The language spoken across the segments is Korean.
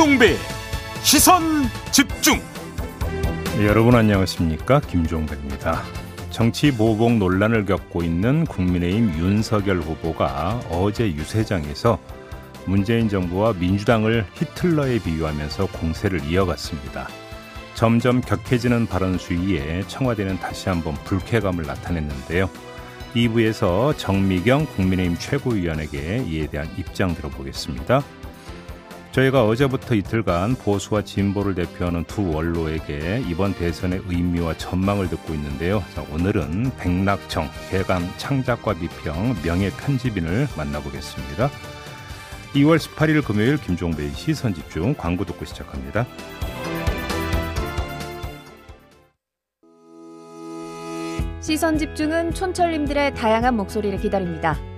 김종배 시선 집중 여러분 안녕하십니까 김종배입니다. 정치 보복 논란을 겪고 있는 국민의힘 윤석열 후보가 어제 유세장에서 문재인 정부와 민주당을 히틀러에 비유하면서 공세를 이어갔습니다. 점점 격해지는 발언 수위에 청와대는 다시 한번 불쾌감을 나타냈는데요. 2부에서 정미경 국민의힘 최고위원에게 이에 대한 입장 들어보겠습니다. 저희가 어제부터 이틀간 보수와 진보를 대표하는 두 원로에게 이번 대선의 의미와 전망을 듣고 있는데요. 자, 오늘은 백낙청, 개감 창작과 비평, 명예 편집인을 만나보겠습니다. 2월 18일 금요일 김종배의 시선 집중 광고 듣고 시작합니다. 시선 집중은 촌철님들의 다양한 목소리를 기다립니다.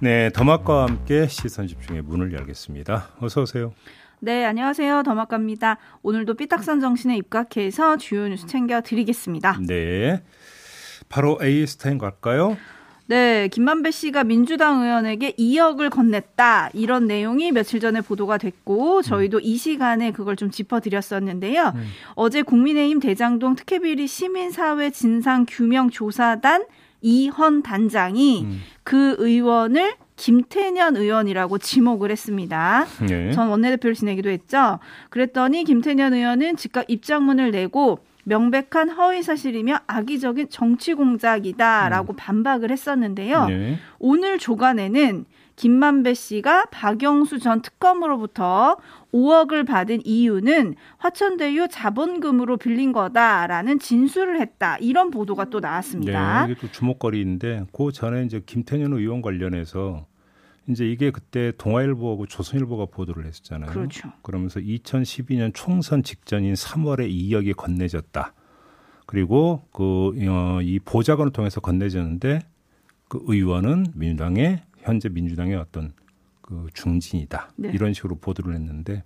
네, 더마과 함께 시선 집중의 문을 열겠습니다. 어서 오세요. 네, 안녕하세요. 더마카입니다. 오늘도 삐딱선 정신에 입각해서 주요 뉴스 챙겨 드리겠습니다. 네, 바로 A 스타인 갈까요? 네, 김만배 씨가 민주당 의원에게 2억을 건넸다. 이런 내용이 며칠 전에 보도가 됐고 저희도 이 시간에 그걸 좀 짚어 드렸었는데요. 음. 어제 국민의힘 대장동 특혜비리 시민사회 진상규명조사단 이헌 단장이 음. 그 의원을 김태년 의원이라고 지목을 했습니다. 네. 전 원내대표를 지내기도 했죠. 그랬더니 김태년 의원은 즉각 입장문을 내고 명백한 허위 사실이며 악의적인 정치 공작이다라고 반박을 했었는데요. 네. 오늘 조간에는 김만배 씨가 박영수 전 특검으로부터 5억을 받은 이유는 화천대유 자본금으로 빌린 거다라는 진술을 했다. 이런 보도가 또 나왔습니다. 네, 이게 또 주목거리인데 그 전에 이제 김태년 의원 관련해서 이제 이게 그때 동아일보하고 조선일보가 보도를 했었잖아요. 그렇죠. 그러면서 2012년 총선 직전인 3월에 2억이 건네졌다. 그리고 그 이 보좌관을 통해서 건네졌는데 그 의원은 민주당의 현재 민주당의 어떤 그 중진이다. 네. 이런 식으로 보도를 했는데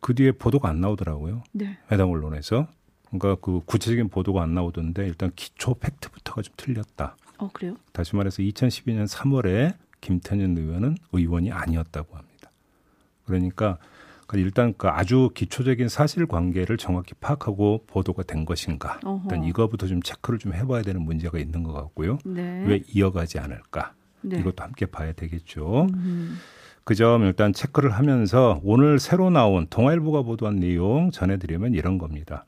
그 뒤에 보도가 안 나오더라고요. 네. 해당 언론에서. 그러니까 그 구체적인 보도가 안 나오던데 일단 기초 팩트부터가 좀 틀렸다. 어, 그래요? 다시 말해서 2012년 3월에 김태년 의원은 의원이 아니었다고 합니다. 그러니까 그 일단 그 아주 기초적인 사실관계를 정확히 파악하고 보도가 된 것인가. 어허. 일단 이거부터 좀 체크를 좀 해봐야 되는 문제가 있는 것 같고요. 네. 왜 이어가지 않을까? 네. 이것도 함께 봐야 되겠죠. 음. 그점 일단 체크를 하면서 오늘 새로 나온 동아일보가 보도한 내용 전해드리면 이런 겁니다.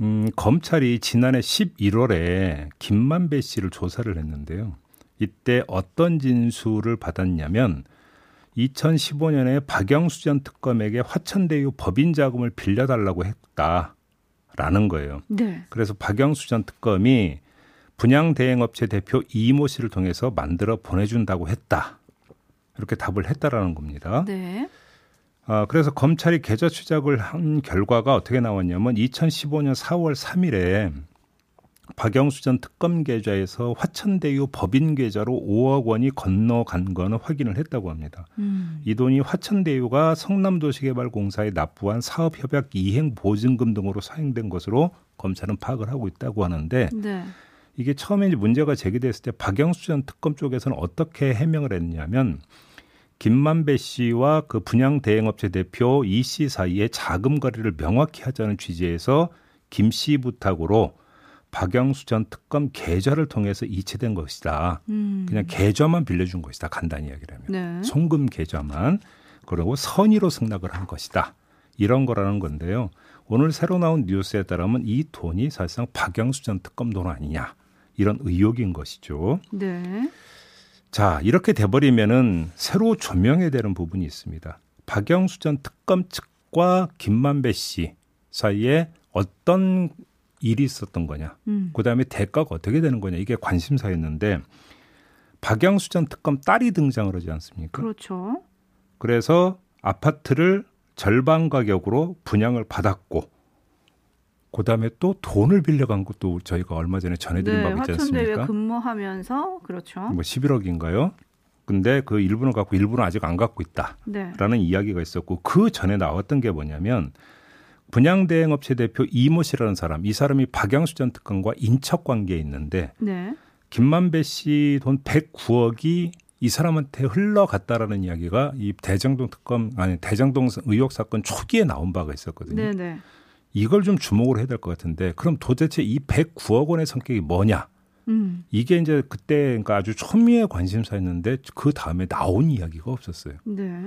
음, 검찰이 지난해 11월에 김만배 씨를 조사를 했는데요. 이때 어떤 진술을 받았냐면 2015년에 박영수 전 특검에게 화천대유 법인 자금을 빌려달라고 했다라는 거예요. 네. 그래서 박영수 전 특검이 분양 대행업체 대표 이모 씨를 통해서 만들어 보내준다고 했다. 이렇게 답을 했다라는 겁니다. 네. 아, 그래서 검찰이 계좌 추적을 한 결과가 어떻게 나왔냐면 2015년 4월 3일에 박영수 전 특검 계좌에서 화천대유 법인 계좌로 5억 원이 건너간 거는 확인을 했다고 합니다. 음. 이 돈이 화천대유가 성남도시개발공사에 납부한 사업협약 이행 보증금 등으로 사용된 것으로 검찰은 파악을 하고 있다고 하는데 네. 이게 처음에 이제 문제가 제기됐을 때 박영수 전 특검 쪽에서는 어떻게 해명을 했냐면 김만배 씨와 그 분양 대행업체 대표 이 씨 사이에 자금 거래를 명확히 하자는 취지에서 김 씨 부탁으로 박영수 전 특검 계좌를 통해서 이체된 것이다. 음. 그냥 계좌만 빌려준 것이다. 간단히 이야기를 하면. 네. 송금 계좌만 그리고 선의로 승낙을 한 것이다. 이런 거라는 건데요. 오늘 새로 나온 뉴스에 따르면 이 돈이 사실상 박영수 전 특검 돈 아니냐. 이런 의혹인 것이죠. 네. 자, 이렇게 돼버리면은 새로 조명해야 되는 부분이 있습니다. 박영수 전 특검 측과 김만배 씨 사이에 어떤 일이 있었던 거냐. 음. 그 다음에 대가가 어떻게 되는 거냐. 이게 관심사였는데 박영수 전 특검 딸이 등장을 하지 않습니까? 그렇죠. 그래서 아파트를 절반 가격으로 분양을 받았고 그다음에 또 돈을 빌려간 것도 저희가 얼마 전에 전해드린 네, 바 있지 않습니까? 근무하면서 그렇죠. 뭐 11억인가요? 근데 그 일부는 갖고 일부는 아직 안 갖고 있다라는 네. 이야기가 있었고 그 전에 나왔던 게 뭐냐면 분양대행업체 대표 이모 씨라는 사람, 이 사람이 박양수 전 특검과 인척 관계에 있는데 네. 김만배 씨 돈 109억이 이 사람한테 흘러갔다라는 이야기가 이 대장동 특검 아니 대장동 의혹 사건 초기에 나온 바가 있었거든요. 네, 네. 이걸 좀 주목을 해야 될 것 같은데 그럼 도대체 이 109억 원의 성격이 뭐냐? 음. 이게 이제 그때 그러니까 아주 초미의 관심사였는데 그 다음에 나온 이야기가 없었어요. 네.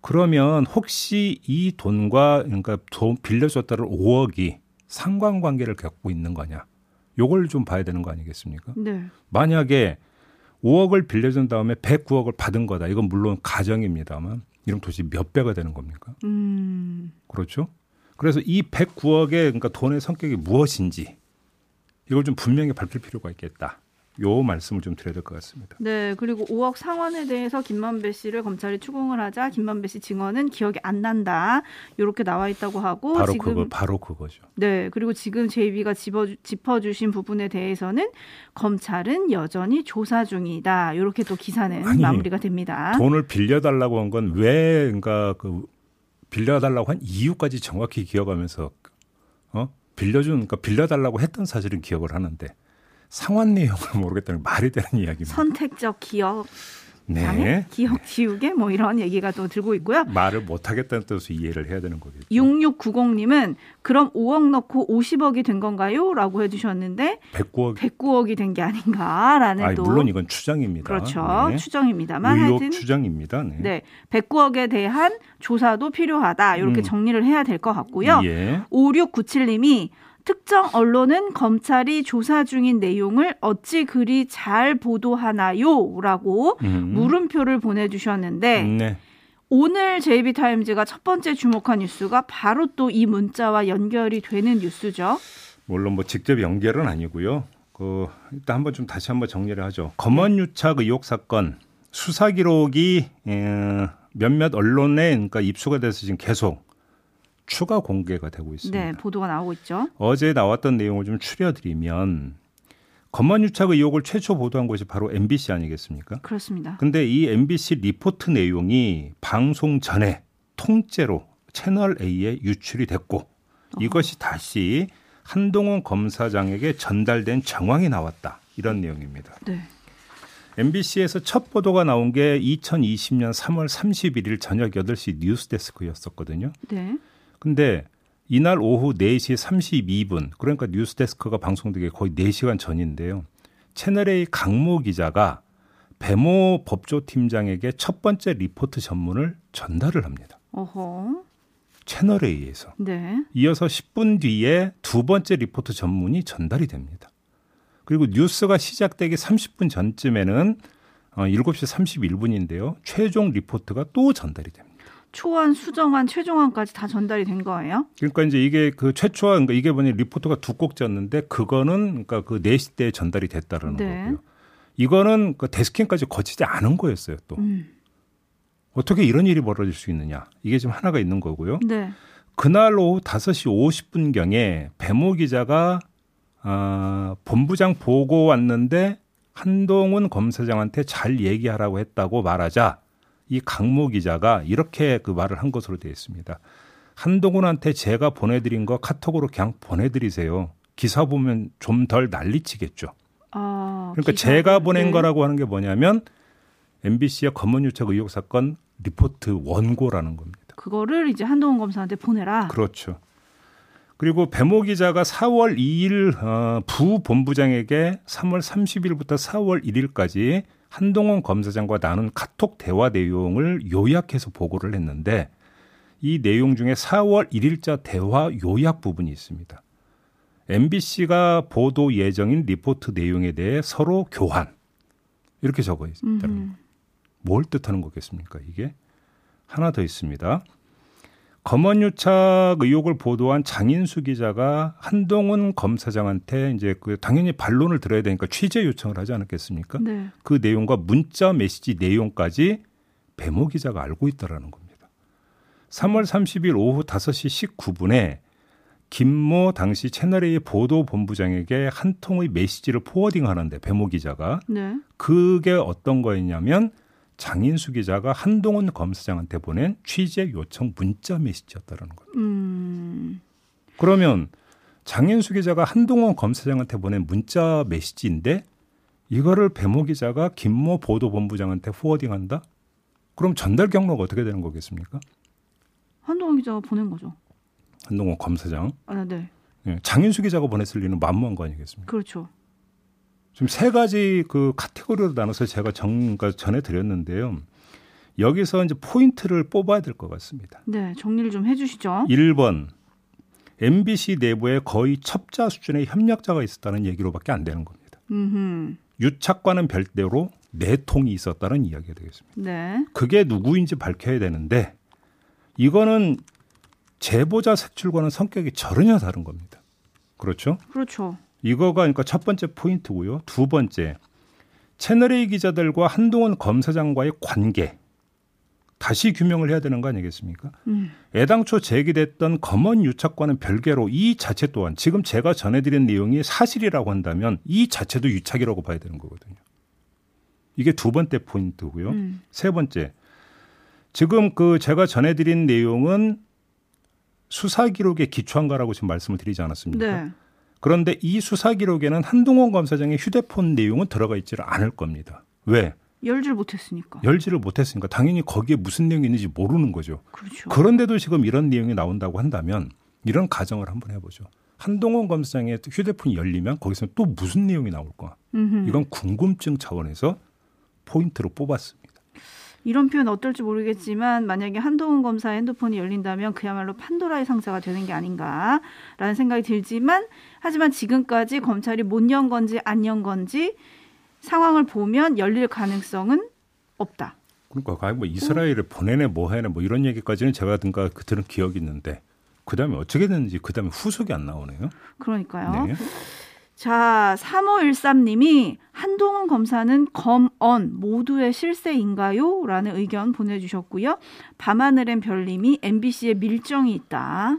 그러면 혹시 이 돈과 그러니까 돈 빌려줬다는 5억이 상관관계를 갖고 있는 거냐? 요걸 좀 봐야 되는 거 아니겠습니까? 네. 만약에 5억을 빌려준 다음에 109억을 받은 거다. 이건 물론 가정입니다만 이런 도시 몇 배가 되는 겁니까? 음. 그렇죠? 그래서 이 109억의 그러니까 돈의 성격이 무엇인지 이걸 좀 분명히 밝힐 필요가 있겠다. 요 말씀을 좀 드려야 될 것 같습니다. 네, 그리고 5억 상환에 대해서 김만배 씨를 검찰이 추궁을 하자 김만배 씨 증언은 기억이 안 난다. 이렇게 나와 있다고 하고 바로 지금 그거 바로 그거죠. 네, 그리고 지금 JB가 짚어, 짚어 주신 부분에 대해서는 검찰은 여전히 조사 중이다. 이렇게 또 기사는 아니, 마무리가 됩니다. 돈을 빌려달라고 한 건 왜 그러니까 그 빌려달라고 한 이유까지 정확히 기억하면서 어 빌려준 그러니까 빌려달라고 했던 사실은 기억을 하는데 상환 내용을 모르겠다는 말이 되는 이야기입니다. 선택적 기억 장애, 네. 기억 지우개 뭐 이런 얘기가 또 들고 있고요. 말을 못 하겠다는 뜻으로 이해를 해야 되는 거겠죠. 6690님은 그럼 5억 넣고 50억이 된 건가요? 라고 해주셨는데 109억 109억이 된 게 아닌가라는 아니, 또 물론 이건 추정입니다. 그렇죠 네. 추정입니다만 의혹 하여튼 추정입니다. 네. 네 109억에 대한 조사도 필요하다 이렇게 음. 정리를 해야 될 것 같고요. 예. 5697님이 특정 언론은 검찰이 조사 중인 내용을 어찌 그리 잘 보도하나요? 라고 음. 물음표를 보내주셨는데 네. 오늘 JB타임즈가 첫 번째 주목한 뉴스가 바로 또 이 문자와 연결이 되는 뉴스죠. 물론 뭐 직접 연결은 아니고요. 그 일단 한번 좀 다시 한번 정리를 하죠. 검언 유착 의혹 사건 수사 기록이 에, 몇몇 언론에 그러니까 입수가 돼서 지금 계속 추가 공개가 되고 있습니다. 네, 보도가 나오고 있죠. 어제 나왔던 내용을 좀 추려드리면 검언유착 의혹을 최초 보도한 곳이 바로 MBC 아니겠습니까? 그렇습니다. 근데 이 MBC 리포트 내용이 방송 전에 통째로 채널 A에 유출이 됐고 이것이 다시 한동훈 검사장에게 전달된 정황이 나왔다. 이런 내용입니다. 네. MBC에서 첫 보도가 나온 게 2020년 3월 31일 저녁 8시 뉴스데스크였었거든요. 네. 근데 이날 오후 4시 32분 그러니까 뉴스데스크가 방송되기 거의 4시간 전인데요. 채널A 강모 기자가 배모 법조팀장에게 첫 번째 리포트 전문을 전달을 합니다. 어허. 채널A에서. 네. 이어서 10분 뒤에 두 번째 리포트 전문이 전달이 됩니다. 그리고 뉴스가 시작되기 30분 전쯤에는 어, 7시 31분인데요. 최종 리포트가 또 전달이 됩니다. 초안, 수정안, 최종안까지 다 전달이 된 거예요? 그러니까 이제 이게 그 최초와 그러니까 이게 뭐냐 리포트가 두 꼭지였는데 그거는 그러니까 그 4시 때 전달이 됐다라는 네. 거고요. 이거는 그 데스킹까지 거치지 않은 거였어요, 또. 음. 어떻게 이런 일이 벌어질 수 있느냐. 이게 지금 하나가 있는 거고요. 네. 그날 오후 5시 50분경에 배모 기자가 아, 본부장 보고 왔는데 한동훈 검사장한테 잘 얘기하라고 했다고 말하자 이 강모 기자가 이렇게 그 말을 한 것으로 되어 있습니다. 한동훈한테 제가 보내드린 거 카톡으로 그냥 보내드리세요. 기사 보면 좀 덜 난리치겠죠. 아, 그러니까 기사를- 제가 보낸 네. 거라고 하는 게 뭐냐면 MBC의 검언유착 의혹 사건 리포트 원고라는 겁니다. 그거를 이제 한동훈 검사한테 보내라. 그렇죠. 그리고 배모 기자가 4월 2일 어, 부 본부장에게 3월 30일부터 4월 1일까지 한동훈 검사장과 나눈 카톡 대화 내용을 요약해서 보고를 했는데 이 내용 중에 4월 1일자 대화 요약 부분이 있습니다. MBC가 보도 예정인 리포트 내용에 대해 서로 교환 이렇게 적어 있다는 음흠. 겁니다. 뭘 뜻하는 거겠습니까? 이게 하나 더 있습니다. 검언유착 의혹을 보도한 장인수 기자가 한동훈 검사장한테 이제 그 당연히 반론을 들어야 되니까 취재 요청을 하지 않았겠습니까? 네. 그 내용과 문자 메시지 내용까지 배모 기자가 알고 있다라는 겁니다. 3월 30일 오후 5시 19분에 김모 당시 채널A 보도 본부장에게 한 통의 메시지를 포워딩 하는데 배모 기자가 네. 그게 어떤 거였냐면 장인수 기자가 한동훈 검사장한테 보낸 취재 요청 문자 메시지였다는 거예요. 음. 그러면 장인수 기자가 한동훈 검사장한테 보낸 문자 메시지인데 이거를 배모 기자가 김모 보도본부장한테 포워딩한다? 그럼 전달 경로가 어떻게 되는 거겠습니까? 한동훈 기자가 보낸 거죠. 한동훈 검사장, 아, 네. 예, 장인수 기자가 보냈을 리는 만무한 거 아니겠습니까? 그렇죠. 지금 세 가지 그 카테고리로 나눠서 제가 정, 그러니까 전해드렸는데요. 여기서 이제 포인트를 뽑아야 될 것 같습니다. 네, 정리를 좀 해주시죠. 1번 MBC 내부에 거의 첩자 수준의 협력자가 있었다는 얘기로밖에 안 되는 겁니다. 음, 유착과는 별도로 내통이 있었다는 이야기가 되겠습니다. 네, 그게 누구인지 밝혀야 되는데 이거는 제보자 색출과는 성격이 전혀 다른 겁니다. 그렇죠? 그렇죠. 이거가 그러니까 첫 번째 포인트고요. 두 번째 채널A 기자들과 한동훈 검사장과의 관계 다시 규명을 해야 되는 거 아니겠습니까? 음, 애당초 제기됐던 검언 유착과는 별개로 이 자체 또한 지금 제가 전해드린 내용이 사실이라고 한다면 이 자체도 유착이라고 봐야 되는 거거든요. 이게 두 번째 포인트고요. 음, 세 번째, 지금 그 제가 전해드린 내용은 수사 기록에 기초한 거라고 지금 말씀을 드리지 않았습니까? 네, 그런데 이 수사 기록에는 한동훈 검사장의 휴대폰 내용은 들어가 있지를 않을 겁니다. 왜? 열질 못했으니까. 열지를 못했으니까 당연히 거기에 무슨 내용이 있는지 모르는 거죠. 그렇죠. 그런데도 지금 이런 내용이 나온다고 한다면 이런 가정을 한번 해보죠. 한동훈 검사장의 휴대폰이 열리면 거기서 또 무슨 내용이 나올까? 음흠. 이건 궁금증 차원에서 포인트로 뽑았습니다. 이런 표현 어떨지 모르겠지만 만약에 한동훈 검사의 핸드폰이 열린다면 그야말로 판도라의 상자가 되는 게 아닌가라는 생각이 들지만 하지만 지금까지 검찰이 못 연 건지 안 연 건지 상황을 보면 열릴 가능성은 없다. 그러니까 과연 뭐 이스라엘을 보내네 뭐 해네 뭐 이런 얘기까지는 제가 든가 그 들은 기억이 있는데 그 다음에 어떻게 됐는지 그 다음에 후속이 안 나오네요. 그러니까요. 네. 자, 3513님이 한동훈 검사는 검언 모두의 실세인가요? 라는 의견 보내주셨고요. 밤하늘엔 별님이 MBC에 밀정이 있다.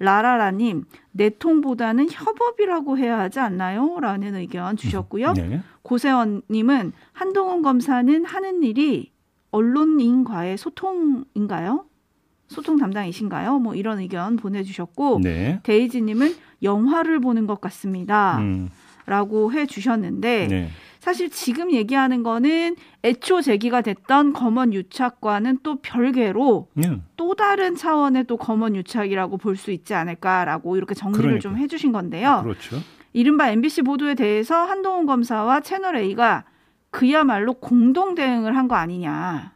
라라라님, 내통보다는 협업이라고 해야 하지 않나요? 라는 의견 주셨고요. 네. 고세원님은 한동훈 검사는 하는 일이 언론인과의 소통인가요? 소통 담당이신가요? 뭐 이런 의견 보내주셨고, 네. 데이지님은 영화를 보는 것 같습니다. 음, 라고 해 주셨는데, 네. 사실 지금 얘기하는 거는 애초 제기가 됐던 검언 유착과는 또 별개로 네. 또 다른 차원의 또 검언 유착이라고 볼 수 있지 않을까라고 이렇게 정리를 그러니까요. 좀 해주신 건데요. 그렇죠. 이른바 MBC 보도에 대해서 한동훈 검사와 채널 A가 그야말로 공동 대응을 한 거 아니냐.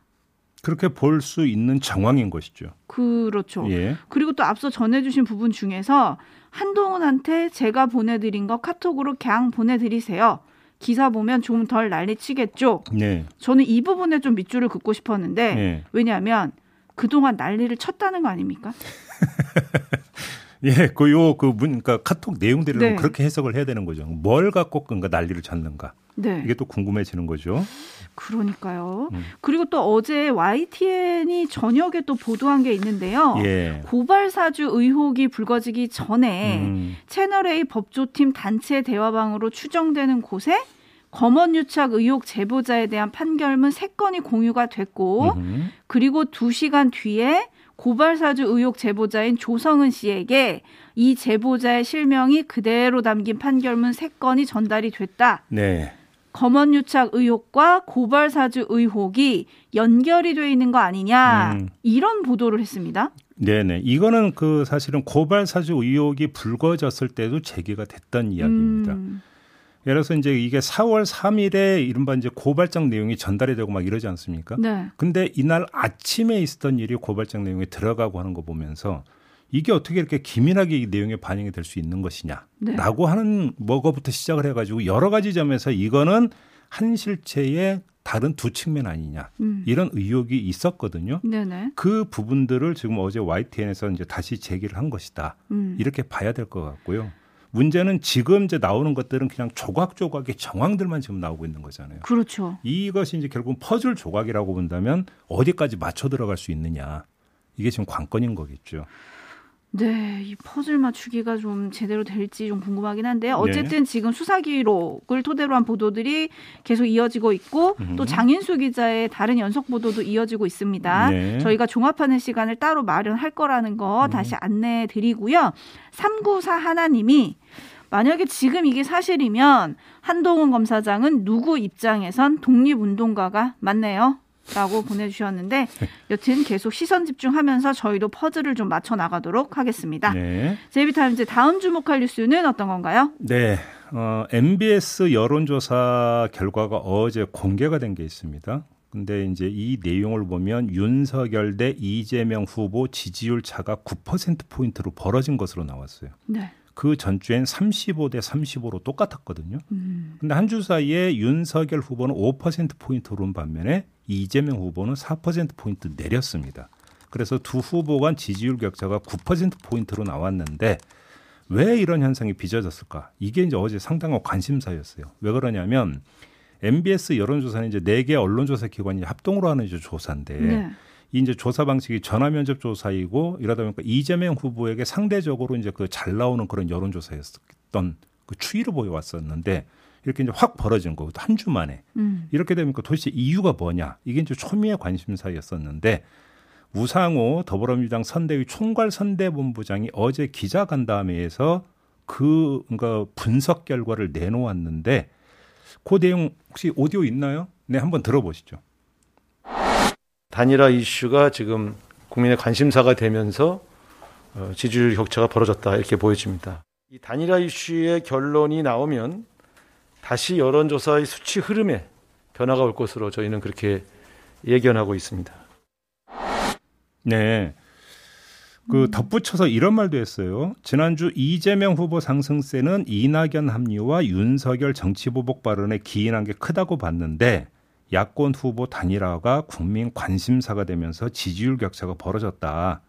그렇게 볼 수 있는 정황인 것이죠. 그렇죠. 예. 그리고 또 앞서 전해주신 부분 중에서 한동훈한테 제가 보내드린 거 카톡으로 그냥 보내드리세요. 기사 보면 좀 덜 난리치겠죠. 네. 저는 이 부분에 좀 밑줄을 긋고 싶었는데 네. 왜냐하면 그동안 난리를 쳤다는 거 아닙니까? 예, 그 요 그 문 그러니까 카톡 내용들을 네. 그렇게 해석을 해야 되는 거죠. 뭘 갖고 그러니까 난리를 쳤는가. 네. 이게 또 궁금해지는 거죠. 그러니까요. 음. 그리고 또 어제 YTN이 저녁에 또 보도한 게 있는데요. 예. 고발 사주 의혹이 불거지기 전에 음, 채널A 법조팀 단체 대화방으로 추정되는 곳에 검언 유착 의혹 제보자에 대한 판결문 3건이 공유가 됐고 음, 그리고 2시간 뒤에 고발 사주 의혹 제보자인 조성은 씨에게 이 제보자의 실명이 그대로 담긴 판결문 3건이 전달이 됐다. 네. 검언 유착 의혹과 고발 사주 의혹이 연결이 돼 있는 거 아니냐 음. 이런 보도를 했습니다. 네네. 이거는 그 사실은 고발 사주 의혹이 불거졌을 때도 제기가 됐던 이야기입니다. 음, 예를 들어서 이제 이게 4월 3일에 이른바 이제 고발장 내용이 전달이 되고 막 이러지 않습니까? 네. 근데 이날 아침에 있었던 일이 고발장 내용에 들어가고 하는 거 보면서 이게 어떻게 이렇게 기민하게 이 내용에 반영이 될 수 있는 것이냐라고 네. 하는 뭐거부터 시작을 해가지고 여러 가지 점에서 이거는 한 실체의 다른 두 측면 아니냐 음. 이런 의혹이 있었거든요. 네네. 그 부분들을 지금 어제 YTN에서 이제 다시 제기를 한 것이다. 음. 이렇게 봐야 될 것 같고요. 문제는 지금 이제 나오는 것들은 그냥 조각조각의 정황들만 지금 나오고 있는 거잖아요. 그렇죠. 이것이 이제 결국 퍼즐 조각이라고 본다면 어디까지 맞춰 들어갈 수 있느냐. 이게 지금 관건인 거겠죠. 네, 이 퍼즐 맞추기가 좀 제대로 될지 좀 궁금하긴 한데 어쨌든 네. 지금 수사 기록을 토대로 한 보도들이 계속 이어지고 있고 음. 또 장인수 기자의 다른 연속 보도도 이어지고 있습니다. 네. 저희가 종합하는 시간을 따로 마련할 거라는 거 음. 다시 안내해 드리고요. 394 하나님이 만약에 지금 이게 사실이면 한동훈 검사장은 누구 입장에선 독립운동가가 맞네요. 라고 보내주셨는데 여튼 계속 시선 집중하면서 저희도 퍼즐을 좀 맞춰 나가도록 하겠습니다. 네. 제이비타임즈 다음 주목할 뉴스는 어떤 건가요? 네. 어, MBS 여론조사 결과가 어제 공개가 된 게 있습니다. 근데 이제 이 내용을 보면 윤석열 대 이재명 후보 지지율 차가 9%포인트로 벌어진 것으로 나왔어요. 네. 그 전주엔 35대 35로 똑같았거든요. 음. 근데 한 주 사이에 윤석열 후보는 5% 포인트 오른 반면에 이재명 후보는 4% 포인트 내렸습니다. 그래서 두 후보 간 지지율 격차가 9% 포인트로 나왔는데 왜 이런 현상이 빚어졌을까? 이게 이제 어제 상당한 관심사였어요. 왜 그러냐면 MBS 여론조사는 이제 네 개 언론조사 기관이 합동으로 하는 이제 조사인데 네. 이 이제 조사 방식이 전화 면접 조사이고 이러다 보니까 이재명 후보에게 상대적으로 이제 그 잘 나오는 그런 여론 조사였던 그 추이를 보여왔었는데 이렇게 이제 확 벌어진 거고 한주 만에 음. 이렇게 되니까 도대체 이유가 뭐냐 이게 이제 초미의 관심사였었는데 우상호 더불어민주당 선대위 총괄 선대본부장이 어제 기자간담회에서 그 그러니까 분석 결과를 내놓았는데 그 내용 혹시 오디오 있나요? 네, 한번 들어보시죠. 단일화 이슈가 지금 국민의 관심사가 되면서 어, 지지율 격차가 벌어졌다 이렇게 보여집니다. 이 단일화 이슈의 결론이 나오면 다시 여론조사의 수치 흐름에 변화가 올 것으로 저희는 그렇게 예견하고 있습니다. 네. 그 덧붙여서 이런 말도 했어요. 지난주 이재명 후보 상승세는 이낙연 합류와 윤석열 정치 보복 발언에 기인한 게 크다고 봤는데 야권 후보 단일화가 국민 관심사가 되면서 지지율 격차가 벌어졌다.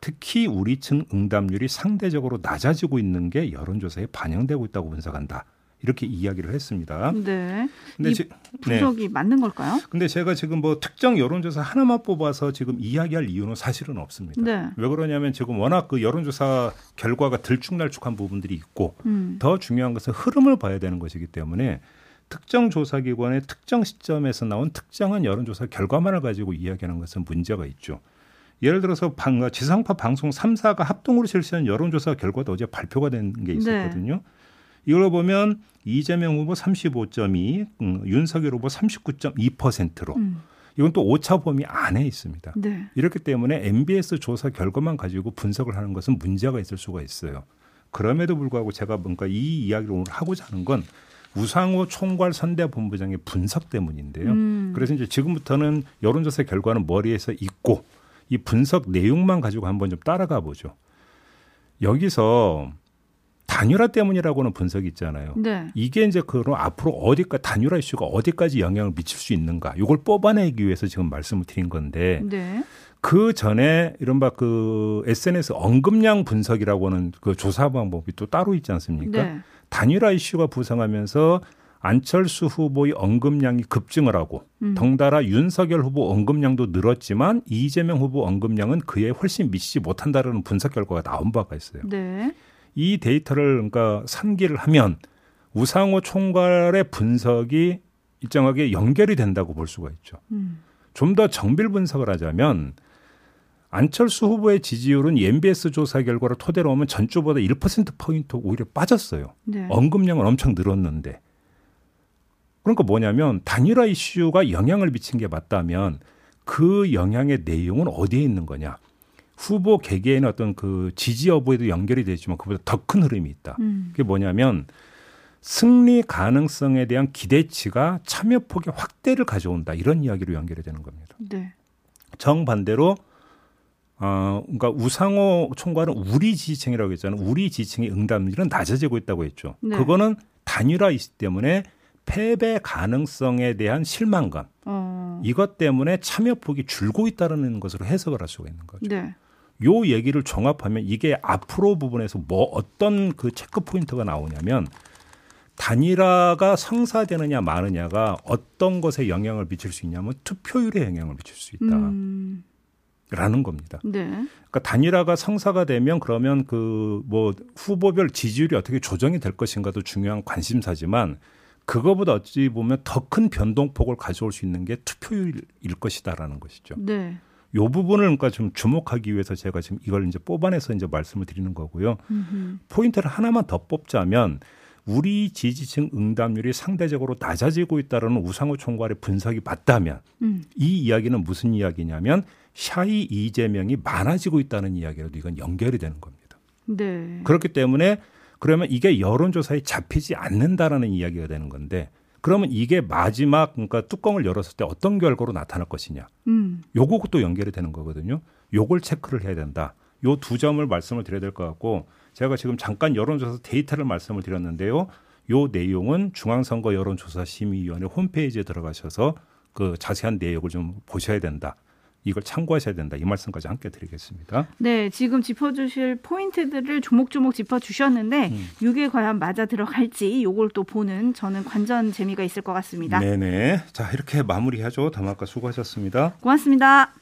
특히 우리 층 응답률이 상대적으로 낮아지고 있는 게 여론조사에 반영되고 있다고 분석한다. 이렇게 이야기를 했습니다. 네. 근데 이 분석이 네. 맞는 걸까요? 근데 제가 지금 뭐 특정 여론조사 하나만 뽑아서 지금 이야기할 이유는 사실은 없습니다. 네. 왜 그러냐면 지금 워낙 그 여론조사 결과가 들쭉날쭉한 부분들이 있고 음. 더 중요한 것은 흐름을 봐야 되는 것이기 때문에 특정 조사기관의 특정 시점에서 나온 특정한 여론조사 결과만을 가지고 이야기하는 것은 문제가 있죠. 예를 들어서 방, 지상파 방송 3사가 합동으로 실시한 여론조사 결과도 어제 발표가 된 게 있었거든요. 네. 이걸 보면 이재명 후보 35.2, 음, 윤석열 후보 39.2%로 음. 이건 또 오차 범위 안에 있습니다. 네. 이렇기 때문에 MBS 조사 결과만 가지고 분석을 하는 것은 문제가 있을 수가 있어요. 그럼에도 불구하고 제가 뭔가 이 이야기를 오늘 하고자 하는 건 우상호 총괄 선대본부장의 분석 때문인데요. 음. 그래서 이제 지금부터는 여론조사 결과는 머리에서 있고 이 분석 내용만 가지고 한번 좀 따라가 보죠. 여기서 단일화 때문이라고는 분석이 있잖아요. 네. 이게 이제 그럼 앞으로 어디까 단일화 이슈가 어디까지 영향을 미칠 수 있는가? 이걸 뽑아내기 위해서 지금 말씀을 드린 건데 네. 그 전에 이른바 그 SNS 언급량 분석이라고 하는 그 조사 방법이 또 따로 있지 않습니까? 네. 단일화 이슈가 부상하면서 안철수 후보의 언급량이 급증을 하고 음. 덩달아 윤석열 후보 언급량도 늘었지만 이재명 후보 언급량은 그에 훨씬 미치지 못한다라는 분석 결과가 나온 바가 있어요. 네. 이 데이터를 그러니까 산기를 하면 우상호 총괄의 분석이 일정하게 연결이 된다고 볼 수가 있죠. 음. 좀더 정밀 분석을 하자면 안철수 후보의 지지율은 MBS 조사 결과를 토대로 하면 전주보다 1%포인트 오히려 빠졌어요. 네. 언급량은 엄청 늘었는데. 그러니까 뭐냐면 단일화 이슈가 영향을 미친 게 맞다면 그 영향의 내용은 어디에 있는 거냐. 후보 개개인의 어떤 그 지지 여부에도 연결이 되지만 그보다 더 큰 흐름이 있다. 음. 그게 뭐냐면 승리 가능성에 대한 기대치가 참여 폭의 확대를 가져온다. 이런 이야기로 연결이 되는 겁니다. 네. 정반대로 어, 그러니까 우상호 총괄은 우리 지지층이라고 했잖아요. 우리 지지층의 응답률은 낮아지고 있다고 했죠. 네. 그거는 단일화 이슈 때문에 패배 가능성에 대한 실망감 어. 이것 때문에 참여 폭이 줄고 있다는 것으로 해석을 할 수가 있는 거죠. 네. 요 얘기를 종합하면 이게 앞으로 부분에서 뭐 어떤 그 체크 포인트가 나오냐면 단일화가 성사되느냐 마느냐가 어떤 것에 영향을 미칠 수 있냐면 투표율에 영향을 미칠 수 있다. 음. 라는 겁니다. 네. 그러니까 단일화가 성사가 되면 그러면 그 뭐 후보별 지지율이 어떻게 조정이 될 것인가도 중요한 관심사지만 그거보다 어찌 보면 더 큰 변동폭을 가져올 수 있는 게 투표율일 것이다라는 것이죠. 네. 요 부분을 그러니까 좀 주목하기 위해서 제가 지금 이걸 이제 뽑아내서 이제 말씀을 드리는 거고요. 음흠. 포인트를 하나만 더 뽑자면 우리 지지층 응답률이 상대적으로 낮아지고 있다는 우상호 총괄의 분석이 맞다면 음. 이 이야기는 무슨 이야기냐면 샤이 이재명이 많아지고 있다는 이야기로도 이건 연결이 되는 겁니다. 네. 그렇기 때문에 그러면 이게 여론조사에 잡히지 않는다라는 이야기가 되는 건데 그러면 이게 마지막 그러니까 뚜껑을 열었을 때 어떤 결과로 나타날 것이냐. 음. 요거도 연결이 되는 거거든요. 요걸 체크를 해야 된다. 요 두 점을 말씀을 드려야 될 것 같고 제가 지금 잠깐 여론조사 데이터를 말씀을 드렸는데요. 요 내용은 중앙선거 여론조사 심의위원회 홈페이지에 들어가셔서 그 자세한 내용을 좀 보셔야 된다. 이걸 참고하셔야 된다. 이 말씀까지 함께 드리겠습니다. 네, 지금 짚어주실 포인트들을 조목조목 짚어주셨는데 음. 이게 과연 맞아 들어갈지 요걸 또 보는 저는 관전 재미가 있을 것 같습니다. 네네. 자 이렇게 마무리하죠. 담화가 수고하셨습니다. 고맙습니다.